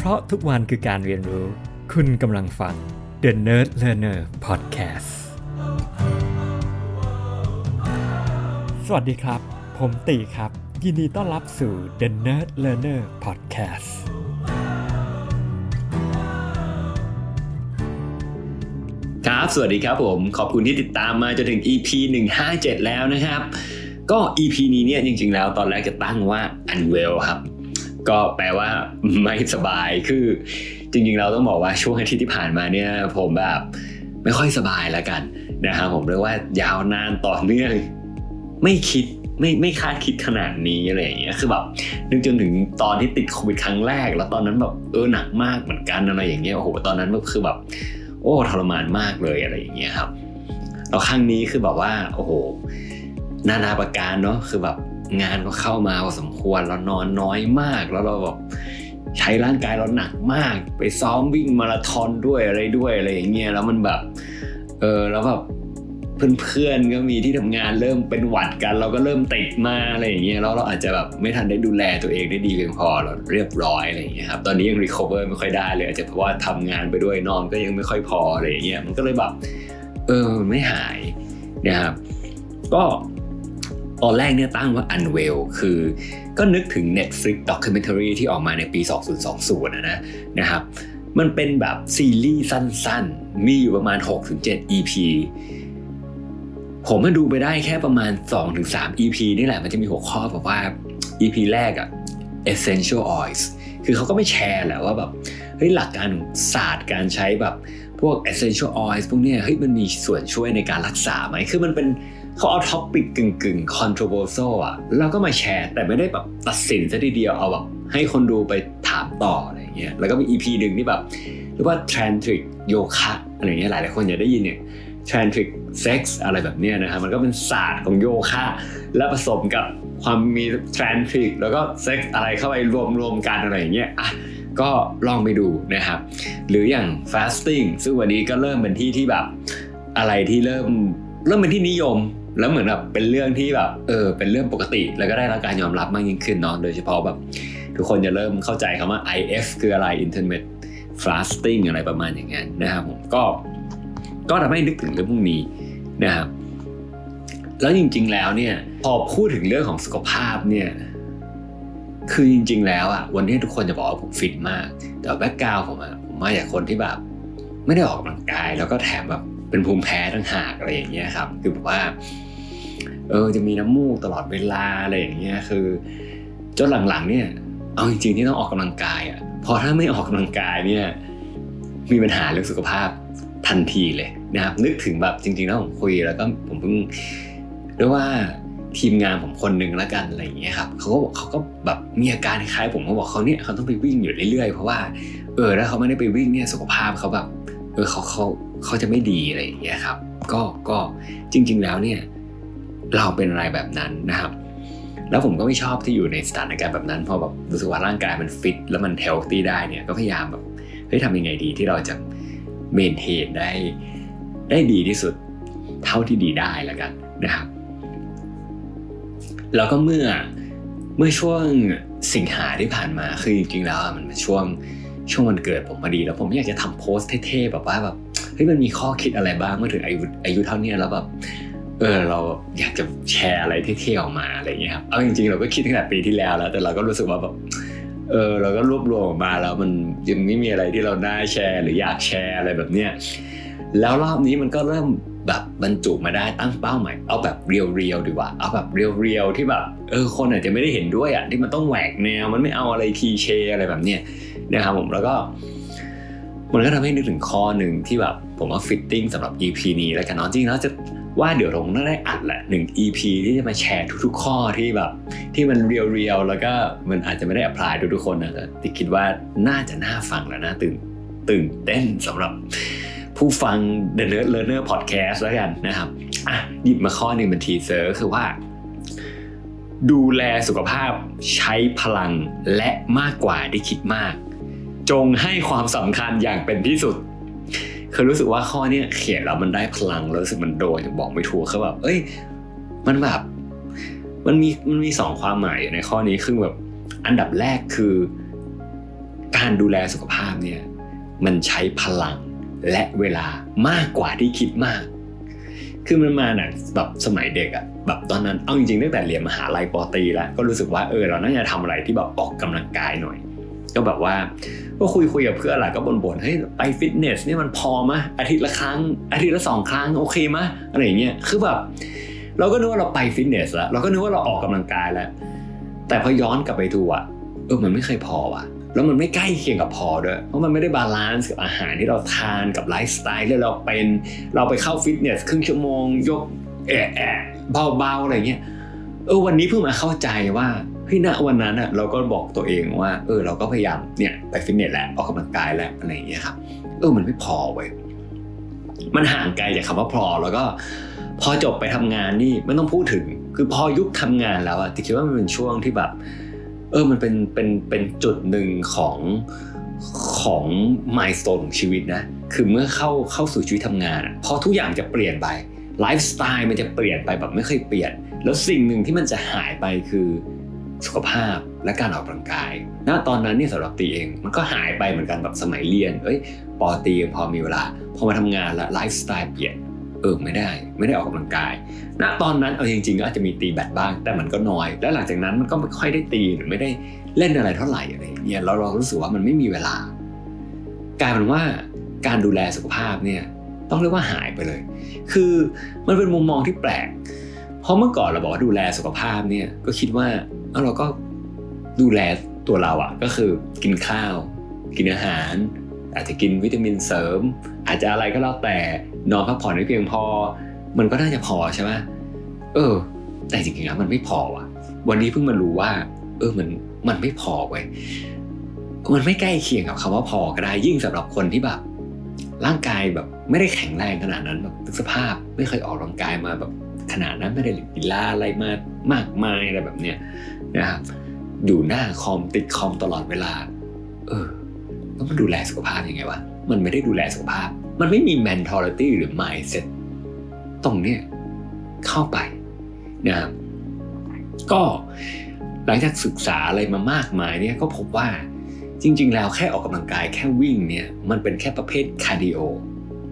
เพราะทุกวันคือการเรียนรู้ คุณกำลังฟัง The Nerd Learner Podcast สวัสดีครับ ผมตีครับ ยินดีต้อนรับสู่ The Nerd Learner Podcast ครับ สวัสดีครับผม ขอบคุณที่ติดตามมาจนถึง EP 157 แล้วนะครับ ก็ EP นี้เนี่ยจริงๆแล้วตอนแรกจะตั้งว่า unwell ครับ ก็แปลว่าไม่สบายคือจริงๆ เราต้องบอกว่าช่วงอาทิตย์ที่ผ่านมาเนี่ยผมแบบไม่ค่อยสบายแล้วกันนะครับผมเรียกว่ายาวนานต่อเนื่องไม่คิดไม่ไม่คาดคิดขนาดนี้อะไรอย่างเงี้ยคือแบบนึกจนถึงตอนที่ติดโควิดครั้งแรก แล้วตอนนั้นแบบเออหนักมากเหมือนกันอะไรอย่างเงี้ยโอ้โหตอนนั้นก็คือแบบ โอ้ทรมานมากเลยอะไรอย่างเงี้ยครับแล้วครั้งนี้คือแบบว่าโอ้โหนานาประการเนาะคือแบบ งานก็เข้ามาพอสมควรเรานอนน้อยมาก แล้วเราแบบใช้ร่างกายเราหนักมาก ไปซ้อมวิ่งมาราธอนด้วยอะไรด้วยอะไรอย่างเงี้ยแล้วมันแบบเออแล้วแบบเพื่อนๆก็มีที่ทำงานเริ่มเป็นหวัดกัน เราก็เริ่มติดมาอะไรอย่างเงี้ยแล้วเราอาจจะแบบไม่ทันได้ดูแลตัวเองได้ดีเพียงพอเราเรียบร้อยอะไรอย่างเงี้ยครับตอนนี้ยัง recover ไม่ค่อยได้เลยอาจจะเพราะว่าทำงานไปด้วยนอนก็ยังไม่ค่อยพออะไรอย่างเงี้ยมันก็เลยแบบเออไม่หายนะครับก็ ตอนแรกเนี่ยตั้งว่า Unwell คือ ก็นึกถึง Netflix documentary ที่ออกมาในปี 2020 นะนะนะครับ มันเป็นแบบซีรีส์สั้นๆ มีอยู่ประมาณ 6-7 EP ผมมาดูไปได้แค่ประมาณ 2-3 EP นี่แหละ มันจะมีหัวข้อแบบว่า EP แรกอะ essential oils คือเขาก็ไม่แชร์แหละว่าแบบเฮ้ยหลักการศาสตร์การใช้แบบพวก essential oils พวกเนี้ยเฮ้ยมันมีส่วนช่วยในการรักษาไหม คือมันเป็น เขาเอาท็อปปิกกึ่งกึ่ง controversial อะแล้วก็มาแชร์ แต่ไม่ได้แบบตัดสินซะทีเดียวเอาแบบให้คนดูไปถามต่ออะไรเงี้ยแล้วก็มี EP หนึ่งที่แบบเรียกว่า tantric yoga อะไรเงี้ยหลายหลายคนอยากได้ยินเนี่ย tantric sex อะไรแบบเนี้ยนะครับมันก็เป็นศาสตร์ของโยคะและผสมกับความมี tantric แล้วก็ sex อะไรเข้าไปรวมๆกันอะไรอย่างเงี้ยอะก็ลองไปดูนะครับ หรืออย่าง fasting ซึ่งวันนี้ก็เริ่มเป็นที่ที่แบบอะไรที่เริ่มเริ่มเป็นที่นิยม แล้วเหมือนแบบเป็นเรื่องที่แบบเออเป็นเรื่องปกติ แล้วก็ได้รับการยอมรับมากยิ่งขึ้นเนาะโดยเฉพาะแบบทุกคนจะเริ่มเข้าใจคำว่า IF คืออะไร intermittent fasting อะไรประมาณอย่างนั้นนะครับผมก็ก็ทำให้นึกถึงเรื่องพวกนี้นะครับแล้วจริง ๆ แล้วเนี่ยพอพูดถึงเรื่องของสุขภาพเนี่ยคือจริง ๆ แล้วอะวันนี้ทุกคนจะบอกว่าผมฟิตมาก แต่แบ็กกราวผมอะผมมาจากคนที่แบบ ไม่ได้ออกกำลังกาย แล้วก็แถมแบบ เป็นภูมิแพ้ทั้งหากอะไรอย่างเงี้ยครับคือแบบว่าเออจะมีน้ำมูกตลอดเวลาอะไรอย่างเงี้ยคือจนหลังๆเนี่ยเอาจริงๆที่ต้องออกกำลังกายอะพอถ้าไม่ออกกำลังกายเนี่ยมีปัญหาเรื่องสุขภาพทันทีเลยนะครับนึกถึงแบบจริงๆแล้วผมคุยแล้วก็ผมเพิ่งเรียกว่าทีมงานผมคนหนึ่งแล้วกันอะไรอย่างเงี้ยครับเขาก็บอกเขาก็แบบมีอาการคล้ายผมเขาบอกเขาเนี่ยเขาต้องไปวิ่งอยู่เรื่อยๆเพราะว่าเออถ้าเขาไม่ได้ไปวิ่งเนี่ยสุขภาพเขาแบบ ออเขาเขาเขาจะไม่ดีอะไรอย่างเงี้ยครับ ก็ก็จริง ๆ แล้วเนี่ยเราเป็นอะไรแบบนั้นนะครับ แล้วผมก็ไม่ชอบที่อยู่ในสถานการณ์แบบนั้นพอแบบรู้สึกว่าร่างกายมันฟิตแล้วมันเฮลตี้ได้เนี่ยก็พยายามแบบเฮ้ยทำยังไงดีที่เราจะเมนเทนได้ได้ดีที่สุดเท่าที่ดีได้แล้วกันนะครับ แล้วก็เมื่อเมื่อช่วงสิงหาที่ผ่านมาคือจริงๆแล้วมันเป็นช่วง ช่วงวันเกิดผมพอดี แล้วผมอยากจะทำโพสต์เท่ๆแบบว่าแบบเฮ้ยมันมีข้อคิดอะไรบ้างเมื่อถึงอายุอายุเท่านี้แล้วแบบเออเราอยากจะแชร์อะไรเท่ๆออกมาอะไรเงี้ยครับเอาจริงๆ เราก็คิดตั้งแต่ปีที่แล้วแล้ว แต่เราก็รู้สึกว่าแบบเออเราก็รวบรวมออกมาแล้วมันยังไม่มีอะไรที่เราได้แชร์ หรืออยากแชร์อะไรแบบเนี้ยแล้วรอบนี้มันก็เริ่มแบบบรรจุมาได้ตั้งเป้าใหม่เอาแบบ real ๆดีกว่า เอาแบบ real ๆที่แบบเออคนอาจจะไม่ได้เห็นด้วยอะที่มันต้องแหวกแนวมันไม่เอาอะไรทีเชอะไรแบบเนี้ย นะครับผมแล้วก็ มันก็ทำให้นึกถึงข้อหนึ่งที่แบบผมว่า fitting สำหรับ EP นี้แล้วกันเนาะจริงแล้วจะว่าเดี๋ยวผมน่าได้อัดแหละหนึ่ง EP ที่จะมาแชร์ทุกๆ ข้อที่แบบ ที่มัน real ๆแล้วก็มันอาจจะไม่ได้ apply ทุกๆคนนะแต่คิดว่าน่าจะน่าฟังแล้วนะตื่นตื่นเต้นสำหรับผู้ฟัง The Nerd Learner Podcast แล้วกันนะครับอะหยิบมาข้อหนึ่งเป็น teaser คือว่า ดูแลสุขภาพใช้พลังและมากกว่าที่คิดมาก จงให้ความสำคัญอย่างเป็นที่สุด คือรู้สึกว่าข้อเนี้ยเขียนแล้วมันได้พลังแล้วรู้สึกมันโดนอย่างบอกไม่ถูกคือแบบเอ้ย มันแบบ มันมีมันมีสองความหมายในข้อนี้คือแบบอันดับแรกคือ การดูแลสุขภาพเนี่ย มันใช้พลังและเวลามากกว่าที่คิดมากคือมันมาเนี่ยแบบสมัยเด็กอะแบบตอนนั้นเอาจริงๆตั้งแต่เรียนมหาลัยปอตีแล้วก็รู้สึกว่าเออเราน่าจะทำอะไรที่แบบออกกำลังกายหน่อย ก็แบบว่า ก็คุยคุยกับเพื่อนแหละก็บ่นๆเฮ้ยไปฟิตเนสเนี่ยมันพอมะอาทิตย์ละครั้ง อาทิตย์ละสองครั้งโอเคมะอะไรอย่างเงี้ยคือแบบเราก็นึกว่าเราไปฟิตเนสแล้วเราก็นึกว่าเราออกกำลังกายแล้ว แต่พอย้อนกลับไปดูอะเออมันไม่เคยพอว่ะ แล้วมันไม่ใกล้เคียงกับพอด้วย เพราะมันไม่ได้ balance กับอาหารที่เราทานกับไลฟ์สไตล์ที่เราเป็นเราไปเข้าฟิตเนสครึ่งชั่วโมงยกแอะแอะเบาๆอะไรเงี้ยเออวันนี้เพิ่งมาเข้าใจว่า เฮ้ยณวันนั้นอะเราก็บอกตัวเองว่า เออเราก็พยายามเนี่ยไปฟิตเนสแหละออกกำลังกายแหละอะไรอย่างเงี้ยครับเออมันไม่พอเว้ยมันห่างไกลจากคำว่าพอแล้วก็ พอจบไปทำงานนี่ไม่ต้องพูดถึง คือพอยุคทำงานแล้วอะติคิดว่ามันเป็นช่วงที่แบบ เออมันเป็นเป็นเป็นจุดหนึ่งของของมายสเตนของชีวิตนะ คือเมื่อเข้าเข้าสู่ชีวิตทำงานอะพอทุกอย่างจะเปลี่ยนไปไลฟ์สไตล์มันจะเปลี่ยนไปแบบไม่เคยเปลี่ยน แล้วสิ่งหนึ่งที่มันจะหายไปคือ สุขภาพและการออกกำลังกาย ณ ตอนนั้นนี่สำหรับตีเอง มันก็หายไปเหมือนกันแบบสมัยเรียน เอ้ย ปอตีพอมีเวลา พอมาทำงานแล้วไลฟ์สไตล์เปลี่ยน เออไม่ได้ ไม่ได้ออกกำลังกาย ณ ตอนนั้นเอาจริงๆก็อาจจะมีตีแบดบ้าง แต่มันก็น้อย แล้วหลังจากนั้นมันก็ไม่ค่อยได้ตีหรือไม่ได้เล่นอะไรเท่าไหร่อะไรเงี้ยเราเรารู้สึกว่ามันไม่มีเวลา กลายเป็นว่าการดูแลสุขภาพเนี่ยต้องเรียกว่าหายไปเลย คือมันเป็นมุมมองที่แปลก เพราะเมื่อก่อนเราบอกว่าดูแลสุขภาพเนี่ยก็คิดว่า เอาเราก็ดูแลตัวเราอะก็คือกินข้าว กินอาหาร อาจจะกินวิตามินเสริม อาจจะอะไรก็แล้วแต่นอนพักผ่อนให้เพียงพอ มันก็น่าจะพอใช่ไหมเออ แต่จริงๆแล้วมันไม่พอว่ะ วันนี้เพิ่งมารู้ว่า เออมันมันไม่พอเว้ยมันไม่ใกล้เคียงกับคำว่าพอก็ได้ยิ่งสำหรับคนที่แบบร่างกายแบบไม่ได้แข็งแรงขนาดนั้นแบบสภาพไม่เคยออกกำลังกายมาแบบขนาดนั้นไม่ได้เล่นกีฬาอะไรมามากมายอะไรแบบเนี้ย นะครับอยู่หน้าคอมติดคอมตลอดเวลา เออแล้วมันดูแลสุขภาพยังไงวะมันไม่ได้ดูแลสุขภาพ มันไม่มี mentality หรือ mindset ตรงเนี้ยเข้าไปนะครับก็หลังจากศึกษาอะไรมามากมายเนี่ยก็พบว่าจริง ๆ แล้วแค่ออกกำลังกายแค่วิ่งเนี่ยมันเป็นแค่ประเภทคาร์ดิโอ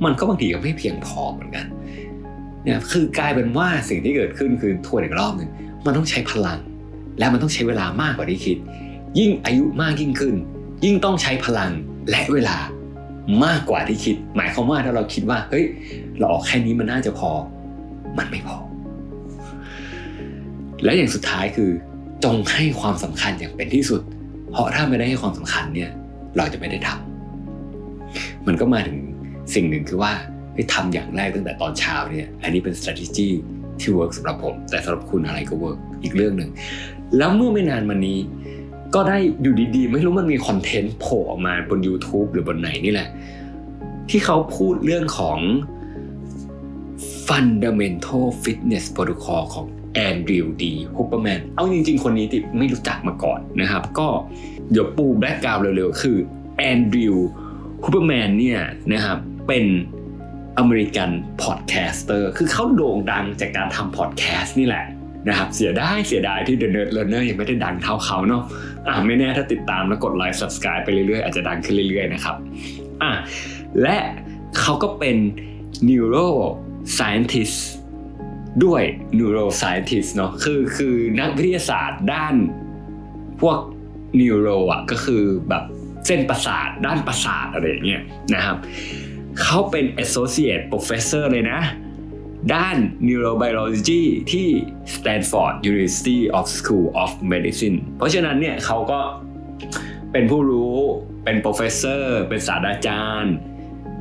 มันก็บางทีก็ไม่เพียงพอเหมือนกันเนี่ยคือกลายเป็นว่าสิ่งที่เกิดขึ้นคือทวนอีกรอบหนึ่งมันต้องใช้พลัง และมันต้องใช้เวลามากกว่าที่คิด ยิ่งอายุมากยิ่งขึ้น ยิ่งต้องใช้พลังและเวลามากกว่าที่คิด หมายความว่าถ้าเราคิดว่าเฮ้ยเราออกแค่นี้มันน่าจะพอ มันไม่พอ และอย่างสุดท้ายคือ จงให้ความสำคัญอย่างเป็นที่สุด เพราะถ้าไม่ได้ให้ความสำคัญเนี่ยเราจะไม่ได้ทำมันก็มาถึงสิ่งหนึ่งคือว่าให้ทำอย่างแรกตั้งแต่ตอนเช้าเนี่ย อันนี้เป็น strategy ที่ work สำหรับผม แต่สำหรับคุณอะไรก็ work อีกเรื่องหนึ่ง แล้วเมื่อไม่นานมานี้ ก็ได้อยู่ดีๆ ไม่รู้มันมีคอนเทนต์โผล่ออกมาบน YouTube หรือบนไหนนี่แหละ ที่เขาพูดเรื่องของ Fundamental Fitness Protocol ของ Andrew D. Huberman เอาจริง ๆ คนนี้ติไม่รู้จักมาก่อนนะครับ ก็เดี๋ยวปู background เร็วๆ คือ Andrew Huberman เนี่ยนะครับเป็น American podcaster คือเขาโด่งดังจากการทำพอดแคสต์นี่แหละ นะครับเสียดายเสียดายที่ The Nerd Learner ยังไม่ได้ดังเท่าเขาเนาะอะไม่แน่ถ้าติดตามแล้วกดไลค์ subscribe ไปเรื่อยๆ อาจจะดังขึ้นเรื่อยๆนะครับอะและเขาก็เป็น neuroscientist ด้วย neuroscientist เนาะคือคือนักวิทยาศาสตร์ด้านพวก neuro อะก็คือแบบเส้นประสาทด้านประสาทอะไรอย่างเงี้ยนะครับเขาเป็น associate professor เลยนะ ด้าน neurobiology ที่ Stanford University of School of Medicine เพราะฉะนั้นเนี่ยเขาก็เป็นผู้รู้เป็น professor เป็นศาสตราจารย์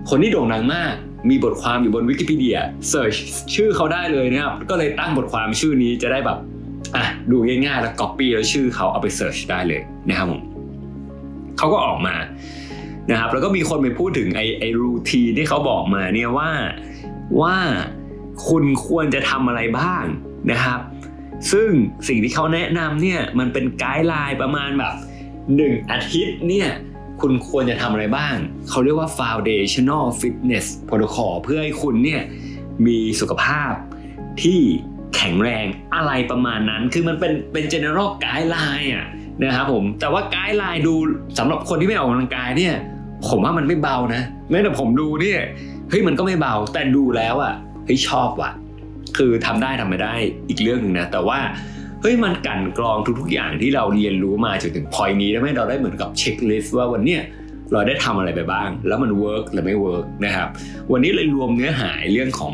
คนที่โด่งดังมากมีบทความอยู่บนวิกิพีเดียเสิร์ชชื่อเขาได้เลยนะครับ ก็เลยตั้งบทความชื่อนี้จะได้แบบอะดูง่ายๆแล้ว copy แล้วชื่อเขาเอาไปเสิร์ชได้เลยนะครับผมเขาก็ออกมานะครับ แล้วก็มีคนไปพูดถึงไอ้ไอ้รูทีที่เขาบอกมาเนี่ยว่าว่า คุณควรจะทำอะไรบ้างนะครับ ซึ่งสิ่งที่เขาแนะนำเนี่ยมันเป็นไกด์ไลน์ประมาณแบบหนึ่งอาทิตย์เนี่ยคุณควรจะทำอะไรบ้าง เขาเรียกว่า foundational fitness protocol เพื่อให้คุณเนี่ยมีสุขภาพที่แข็งแรงอะไรประมาณนั้น คือมันเป็นเป็น general guideline อะนะครับผม แต่ว่าไกด์ไลน์ดูสำหรับคนที่ไม่ออกกำลังกายเนี่ย ผมว่ามันไม่เบานะแม้แต่ผมดูเนี่ยเฮ้ยมันก็ไม่เบาแต่ดูแล้วอะ เฮ้ยชอบว่ะ คือทำได้ทำไม่ได้อีกเรื่องหนึ่งนะ แต่ว่าเฮ้ยมันกั่นกรองทุกๆอย่างที่เราเรียนรู้มาจนถึงพอยนี้แล้วให้เราได้เหมือนกับเช็คลิสต์ว่าวันเนี้ยเราได้ทำอะไรไปบ้าง แล้วมัน work หรือไม่ work นะครับ วันนี้เลยรวมเนื้อหาเรื่องของ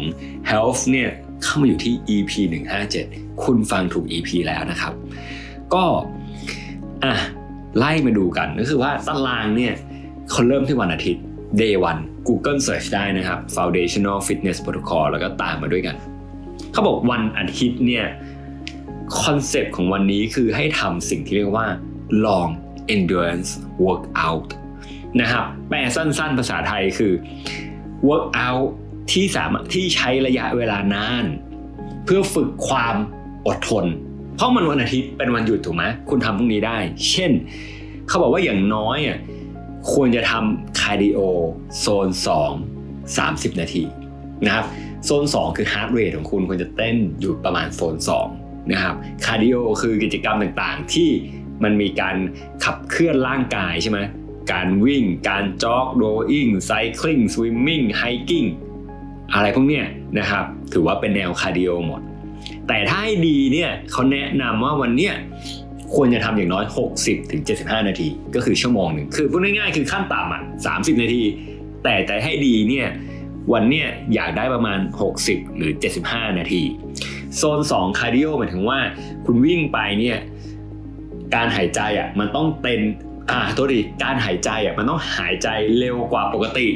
health เนี่ยเข้ามาอยู่ที่ EP 157 คุณฟังถูก EP แล้วนะครับ ก็อะไล่มาดูกันก็คือว่าตารางเนี่ยเขาเริ่มที่วันอาทิตย์ day 1 Google Search ได้นะครับ Foundational Fitness Protocol แล้วก็ตามมาด้วยกัน เขาบอกวันอาทิตย์เนี่ยคอนเซปต์ของวันนี้คือให้ทำสิ่งที่เรียกว่า long endurance workout นะครับแปลสั้นๆภาษาไทยคือ workout ที่สามารถที่ใช้ระยะเวลานาน เพื่อฝึกความอดทน เพราะมันวันอาทิตย์เป็นวันหยุดถูกไหมคุณทำพวกนี้ได้ เช่น เขาบอกว่าอย่างน้อยอะ ควรจะทำคาร์ดิโอโซน 2 30 นาทีนะครับโซน 2 คือ heart rate ของคุณควรจะเต้นอยู่ประมาณโซน 2 นะครับคาร์ดิโอคือกิจกรรมต่างๆ ที่มันมีการขับเคลื่อนร่างกายใช่ไหมการวิ่ง การ jog rowing cycling swimming hiking อะไรพวกเนี้ยนะครับ ถือว่าเป็นแนวคาร์ดิโอหมด แต่ถ้าให้ดีเนี่ยเขาแนะนำว่าวันเนี้ย ควรจะทำอย่างน้อย 60ถึง75 นาที ก็คือชั่วโมงหนึ่งคือพูดง่ายๆคือขั้นต่ำอะ30 นาที แต่แต่ให้ดีเนี่ยวันเนี้ยอยากได้ประมาณ 60 หรือ 75 นาที โซน2คาร์ดิโอหมายถึงว่าคุณวิ่งไปเนี่ยการหายใจอะมันต้องเต้นอ่าโทษทีการหายใจอะมันต้องหายใจเร็วกว่าปกติ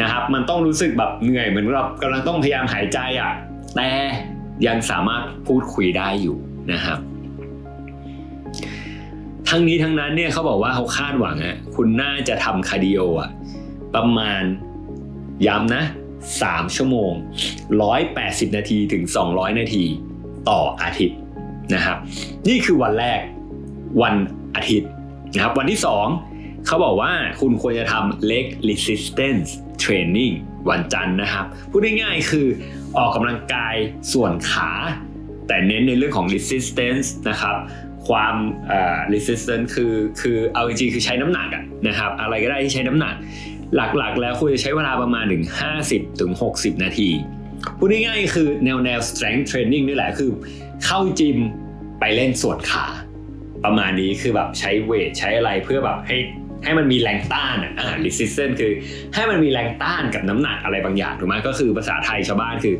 นะครับมันต้องรู้สึกแบบเหนื่อยเหมือนเรากำลังต้องพยายามหายใจอะแต่ยังสามารถพูดคุยได้อยู่นะครับ ทั้งนี้ทั้งนั้นเนี่ยเขาบอกว่าเขาคาดหวังอะคุณน่าจะทำคาร์ดิโออะประมาณย้ำนะ 3 ชั่วโมง 180 นาทีถึง 200 นาทีต่ออาทิตย์นะครับ นี่คือวันแรกวันอาทิตย์นะครับ วันที่ 2เขาบอกว่าคุณควรจะทำ leg resistance training วันจันทร์นะครับ พูดง่ายๆคือออกกำลังกายส่วนขา แต่เน้นในเรื่องของ resistance นะครับ ความเอ่อ resistance คือคือเอาจริงๆคือใช้น้ำหนักอะนะครับอะไรก็ได้ที่ใช้น้ำหนัก หลักๆ แล้วคุณจะใช้เวลาประมาณถึง 50ถึง60 นาทีพูดง่ายๆคือแนวแนว strength training นี่แหละคือเข้าจิมไปเล่นส่วนขา ประมาณนี้คือแบบใช้เวทใช้อะไรเพื่อแบบให้ให้มันมีแรงต้านอะอ่า resistance คือให้มันมีแรงต้านกับน้ำหนักอะไรบางอย่างถูกไหมก็คือภาษาไทยชาวบ้านคือ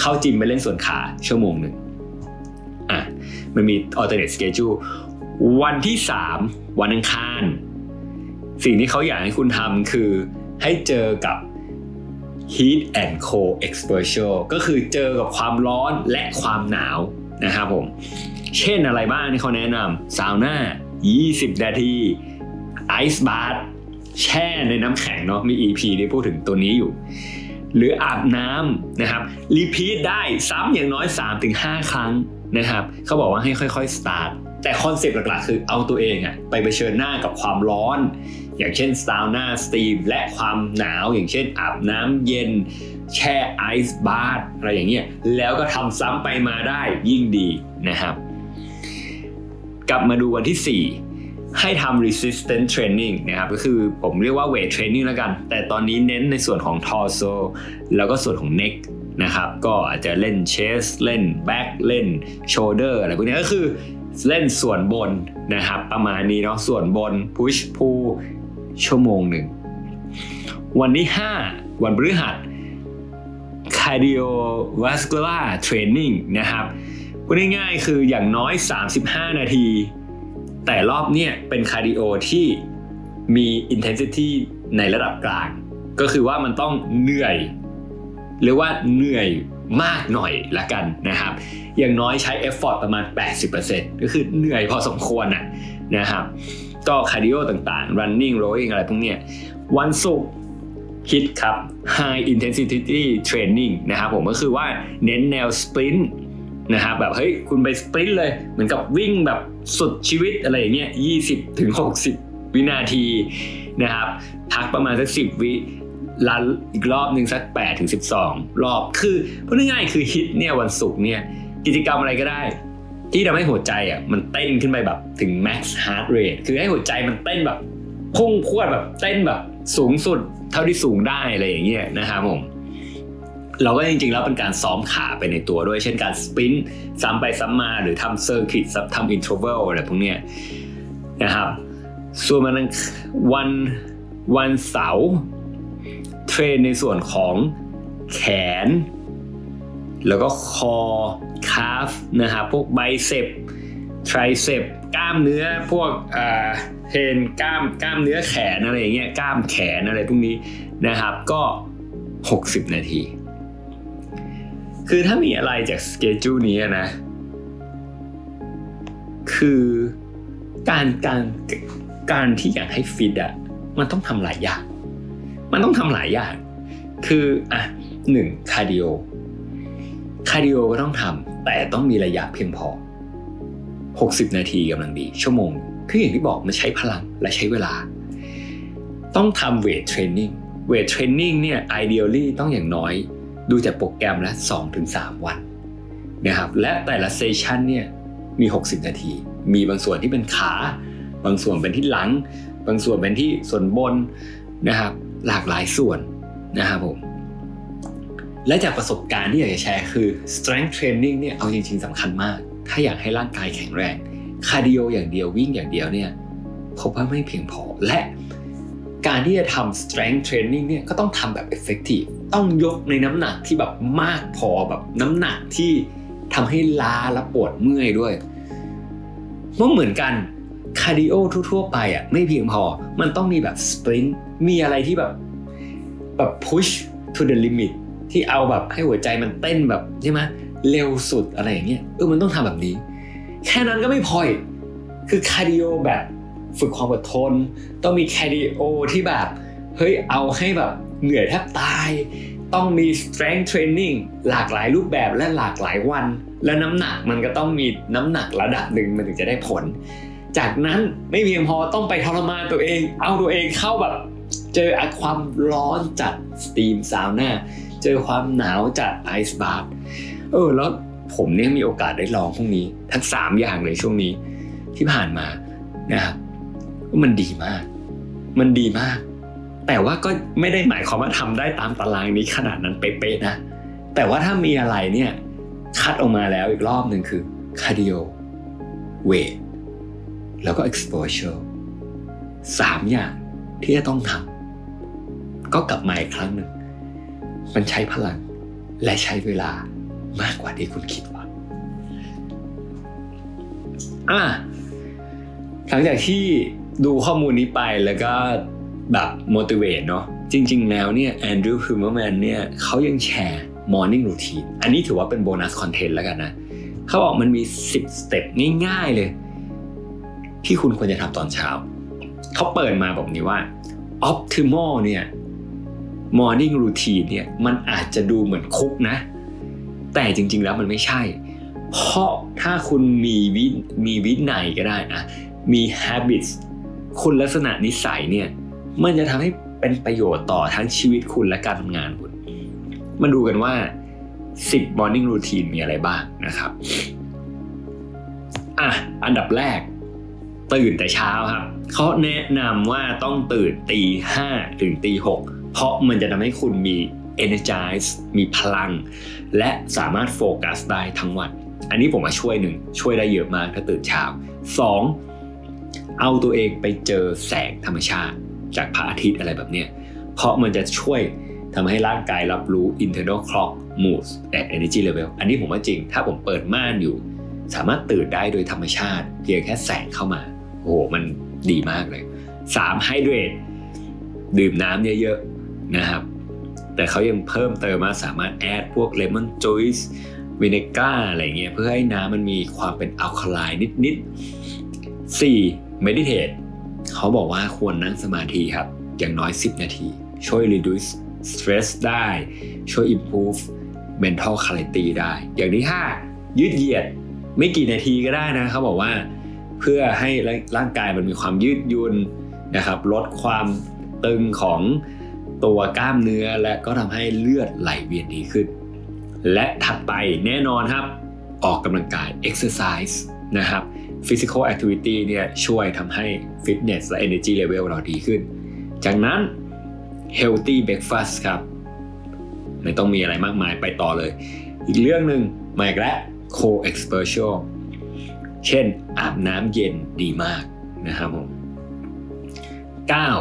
เข้าจิมไปเล่นส่วนขาชั่วโมงหนึ่ง มันมี alternate schedule วันที่ 3 วันอังคาร สิ่งที่เขาอยากให้คุณทำคือให้เจอกับ heat and cold exposure ก็คือเจอกับความร้อนและความหนาวนะครับผม เช่นอะไรบ้างที่เขาแนะนำซาวน่า 20 นาทีไอซ์บาร์แช่ในน้ำแข็งเนาะมี EP ที่พูดถึงตัวนี้อยู่ หรืออาบน้ำนะครับ repeat ได้ซ้ำอย่างน้อย 3-5 ครั้ง นะครับเขาบอกว่าให้ค่อยๆสตาร์ทแต่คอนเซปต์หลักๆ คือเอาตัวเองอะไปเผชิญหน้ากับความร้อน อย่างเช่นซาวน่า steam และความหนาว อย่างเช่นอาบน้ำเย็น แช่ไอซ์บาร์อะไรอย่างเงี้ยแล้วก็ทำซ้ำไปมาได้ยิ่งดีนะครับ กลับมาดูวันที่ 4 ให้ทำ resistance training นะครับก็คือผมเรียกว่า weight training แล้วกัน แต่ตอนนี้เน้นในส่วนของ torso แล้วก็ส่วนของ neck นะครับ ก็อาจจะเล่น chest เล่น back เล่น shoulder อะไรพวกนี้ก็คือเล่นส่วนบนนะครับ ประมาณนี้เนาะส่วนบน push pull ชั่วโมงหนึ่ง วันที่ 5 วันพฤหัส cardiovascular training นะครับพูดง่ายๆคืออย่างน้อย 35 นาที แต่รอบเนี้ยเป็นคาร์ดิโอที่มี intensity ในระดับกลาง ก็คือว่ามันต้องเหนื่อย หรือว่าเหนื่อยมากหน่อยละกันนะครับ อย่างน้อยใช้ effort ประมาณ 80%ก็คือเหนื่อยพอสมควรนะนะครับ ก็คาร์ดิโอต่างๆ running rowing อะไรพวกเนี้ย วันศุกร์ HIIT ครับ high intensity training นะครับผมก็คือว่าเน้นแนว sprint นะครับแบบเฮ้ยคุณไป sprint เลย เหมือนกับวิ่งแบบสุดชีวิตอะไรอย่างเงี้ย 20ถึง60 วินาทีนะครับพักประมาณสัก 10 วิ ลันอีกรอบหนึ่งสัก8ถึง12 รอบคือพูดง่ายๆคือฮิตเนี่ยวันศุกร์เนี่ยกิจกรรมอะไรก็ได้ ที่ทำให้หัวใจอะมันเต้นขึ้นไปแบบถึง max heart rate คือให้หัวใจมันเต้นแบบพุ่งพรวดแบบเต้นแบบสูงสุดเท่าที่สูงได้อะไรอย่างเงี้ยนะครับผมเราก็จริงๆแล้วเป็นการซ้อมขาไปในตัวด้วย เช่นการสปรินต์ซ้ำไปซ้ำมาหรือทำ circuit ทำ interval อะไรพวกเนี้ยนะครับ ส่วนมันวันวันเสาร์ train ในส่วนของแขน แล้วก็คอ calf นะครับพวก biceps triceps กล้ามเนื้อพวก train กล้ามกล้ามเนื้อแขนอะไรอย่างเงี้ยกล้ามแขนอะไรพวกนี้นะครับก็ 60 นาที คือถ้ามีอะไรจาก schedule นี้นะคือการการการที่อยากให้ฟิตอะมันต้องทำหลายอย่าง มันต้องทำหลายอย่าง คืออะหนึ่งคาร์ดิโอ คาร์ดิโอก็ต้องทำแต่ต้องมีระยะเพียงพอ 60 นาทีกำลังดี ชั่วโมง คืออย่างที่บอกมันใช้พลังและใช้เวลา ต้องทำเวทเทรนนิ่ง เวทเทรนนิ่งเนี่ย ideally ต้องอย่างน้อย ดูจากโปรแกรมละ 2-3 วันนะครับ และแต่ละเซสชันเนี่ยมี 60 นาที มีบางส่วนที่เป็นขา บางส่วนเป็นที่หลัง บางส่วนเป็นที่ส่วนบนนะครับ หลากหลายส่วนนะครับผม และจากประสบการณ์ที่อยากจะแชร์คือ strength training เนี่ยเอาจริงๆสำคัญมาก ถ้าอยากให้ร่างกายแข็งแรง คาร์ดิโออย่างเดียววิ่งอย่างเดียวเนี่ยพบว่าไม่เพียงพอและการที่จะทำ strength training เนี่ยก็ต้องทำแบบ effective ต้องยกในน้ำหนักที่แบบมากพอแบบน้ำหนักที่ทำให้ล้าและปวดเมื่อยด้วยเมื่อเหมือนกันคาร์ดิโอทั่วๆไปอะไม่เพียงพอ มันต้องมีแบบ sprint มีอะไรที่แบบแบบ push to the limit ที่เอาแบบให้หัวใจมันเต้นแบบใช่ไหมเร็วสุดอะไรอย่างเงี้ยเออมันต้องทำแบบนี้ แค่นั้นก็ไม่พอคือคาร์ดิโอแบบฝึกความอดทน ต้องมีคาร์ดิโอที่แบบเฮ้ยเอาให้แบบเหนื่อยแทบตาย ต้องมี strength training หลากหลายรูปแบบและหลากหลายวัน และน้ำหนักมันก็ต้องมีน้ำหนักระดับหนึ่งมันถึงจะได้ผล จากนั้นไม่เพียงพอต้องไปทรมานตัวเอง เอาตัวเองเข้าแบบ เจอความร้อนจัดsteam ซาวน่าเจอความหนาวจัดไอซ์บาร์เออแล้วผมเนี่ยมีโอกาสได้ลองพวกนี้ ทั้ง 3 อย่างเลยช่วงนี้ที่ผ่านมานะครับมันดีมาก มันดีมาก แต่ว่าก็ไม่ได้หมายความว่าทำได้ตามตารางนี้ขนาดนั้นเป๊ะๆนะ แต่ว่าถ้ามีอะไรเนี่ยคัดออกมาแล้วอีกรอบหนึ่งคือคาร์ดิโอ weight แล้วก็ exposure สามอย่างที่จะต้องทำ ก็กลับมาอีกครั้งหนึ่ง มันใช้พลังและใช้เวลามากกว่าที่คุณคิดว่าอะหลังจากที่ดูข้อมูลนี้ไปแล้วก็แบบ motivate เนาะจริง ๆ แล้วเนี่ย Andrew Huberman เนี่ยเขายังแชร์ morning routine อันนี้ถือว่าเป็น bonus content แล้วกันนะเขาบอกมันมี 10 สเต็ปง่ายๆเลย ที่คุณควรจะทำตอนเช้า เขาเปิดมาแบบนี้ว่า optimal เนี่ย morning routine เนี่ยมันอาจจะดูเหมือนคุกนะ แต่จริง ๆ แล้วมันไม่ใช่ เพราะถ้าคุณมีวิมีวินัยก็ได้นะมี habits คุณลักษณะนิสัยเนี่ยมันจะทำให้เป็นประโยชน์ต่อทั้งชีวิตคุณและการทำงานคุณ มาดูกันว่า 10 morning routine มีอะไรบ้างนะครับ อะ อันดับแรก ตื่นแต่เช้าครับเขาแนะนำว่าต้องตื่นตีห้าถึงตีหก เพราะมันจะทำให้คุณมี energize มีพลัง และสามารถโฟกัสได้ทั้งวัน อันนี้ผมมาช่วยหนึ่งช่วยได้เยอะมากถ้าตื่นเช้า 2. เอาตัวเองไปเจอแสงธรรมชาติ จากพระอาทิตย์อะไรแบบเนี้ยเพราะมันจะช่วยทำให้ร่างกายรับรู้ internal clock mood and energy level อันนี้ผมว่าจริง ถ้าผมเปิดม่านอยู่ สามารถตื่นได้โดยธรรมชาติ เพียงแค่แสงเข้ามา โอ้โห มันดีมากเลย 3. hydrate ดื่มน้ำเยอะๆ นะครับ แต่เขายังเพิ่มเติมมาสามารถแอดพวกเลมอนจูสวินิก้าอะไรเงี้ยเพื่อให้น้ำมันมีความเป็นอัลคาไลน์นิดๆ 4. meditate เขาบอกว่าควรนั่งสมาธิครับ อย่างน้อย 10 นาที ช่วย reduce stress ได้ ช่วย improve mental clarity ได้ อย่างที่ 5 ยืดเหยียดไม่กี่นาทีก็ได้นะเขาบอกว่าเพื่อให้ร่างกายมันมีความยืดยุนนะครับ ลดความตึงของ ตัวกล้ามเนื้อและก็ทำให้เลือดไหลเวียนดีขึ้น และถัดไปแน่นอนครับ ออกกำลังกาย exercise นะครับ physical activity เนี่ยช่วยทำให้ fitness และ energy level เราดีขึ้น จากนั้น healthy breakfast ครับ ไม่ต้องมีอะไรมากมายไปต่อเลย อีกเรื่องหนึ่งมาอีกแล้ว co-exposure เช่นอาบน้ำเย็นดีมากนะครับผม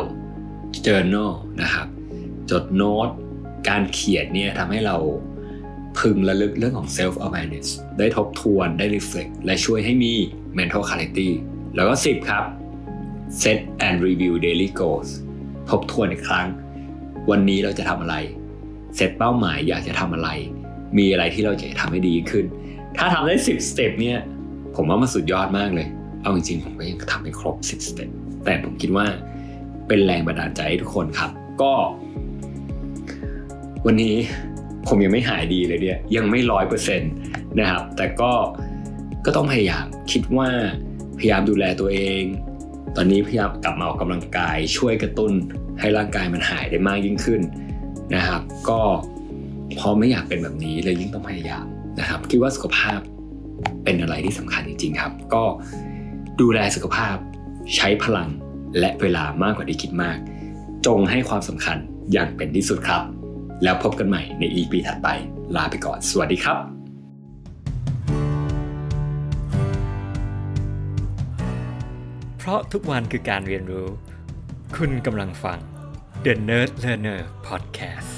9. journal นะครับ จดโน้ต การเขียนเนี่ยทำให้เราพึงระลึกเรื่องของ self awareness ได้ทบทวนได้ reflect และช่วยให้มี mental clarity แล้วก็ 10 ครับ set and review daily goals ทบทวนอีกครั้ง วันนี้เราจะทำอะไร เซตเป้าหมายอยากจะทำอะไร มีอะไรที่เราจะทำให้ดีขึ้น ถ้าทำได้ 10 step เนี่ยผมว่ามันสุดยอดมากเลย เอาจริงๆผมก็ยังทำไม่ครบ 10 stepแต่ผมคิดว่าเป็นแรงบันดาลใจให้ทุกคนครับ ก็ วันนี้ผมยังไม่หายดีเลยเนี่ยยังไม่ร้อยเปอร์เซ็นต์นะครับ แต่ก็ก็ต้องพยายามคิดว่าพยายามดูแลตัวเอง ตอนนี้พยายามกลับมาออกกำลังกายช่วยกระตุ้นให้ร่างกายมันหายได้มากยิ่งขึ้นนะครับ ก็พอไม่อยากเป็นแบบนี้เลยยิ่งต้องพยายามนะครับคิดว่าสุขภาพเป็นอะไรที่สำคัญจริงๆครับ ก็ดูแลสุขภาพใช้พลังและเวลามากกว่าที่คิดมาก จงให้ความสำคัญอย่างเป็นที่สุดครับ แล้วพบกันใหม่ใน EP ถัดไป ลาไปก่อน สวัสดีครับเพราะทุกวันคือการเรียนรู้ คุณกำลังฟัง The Nerd Learner Podcast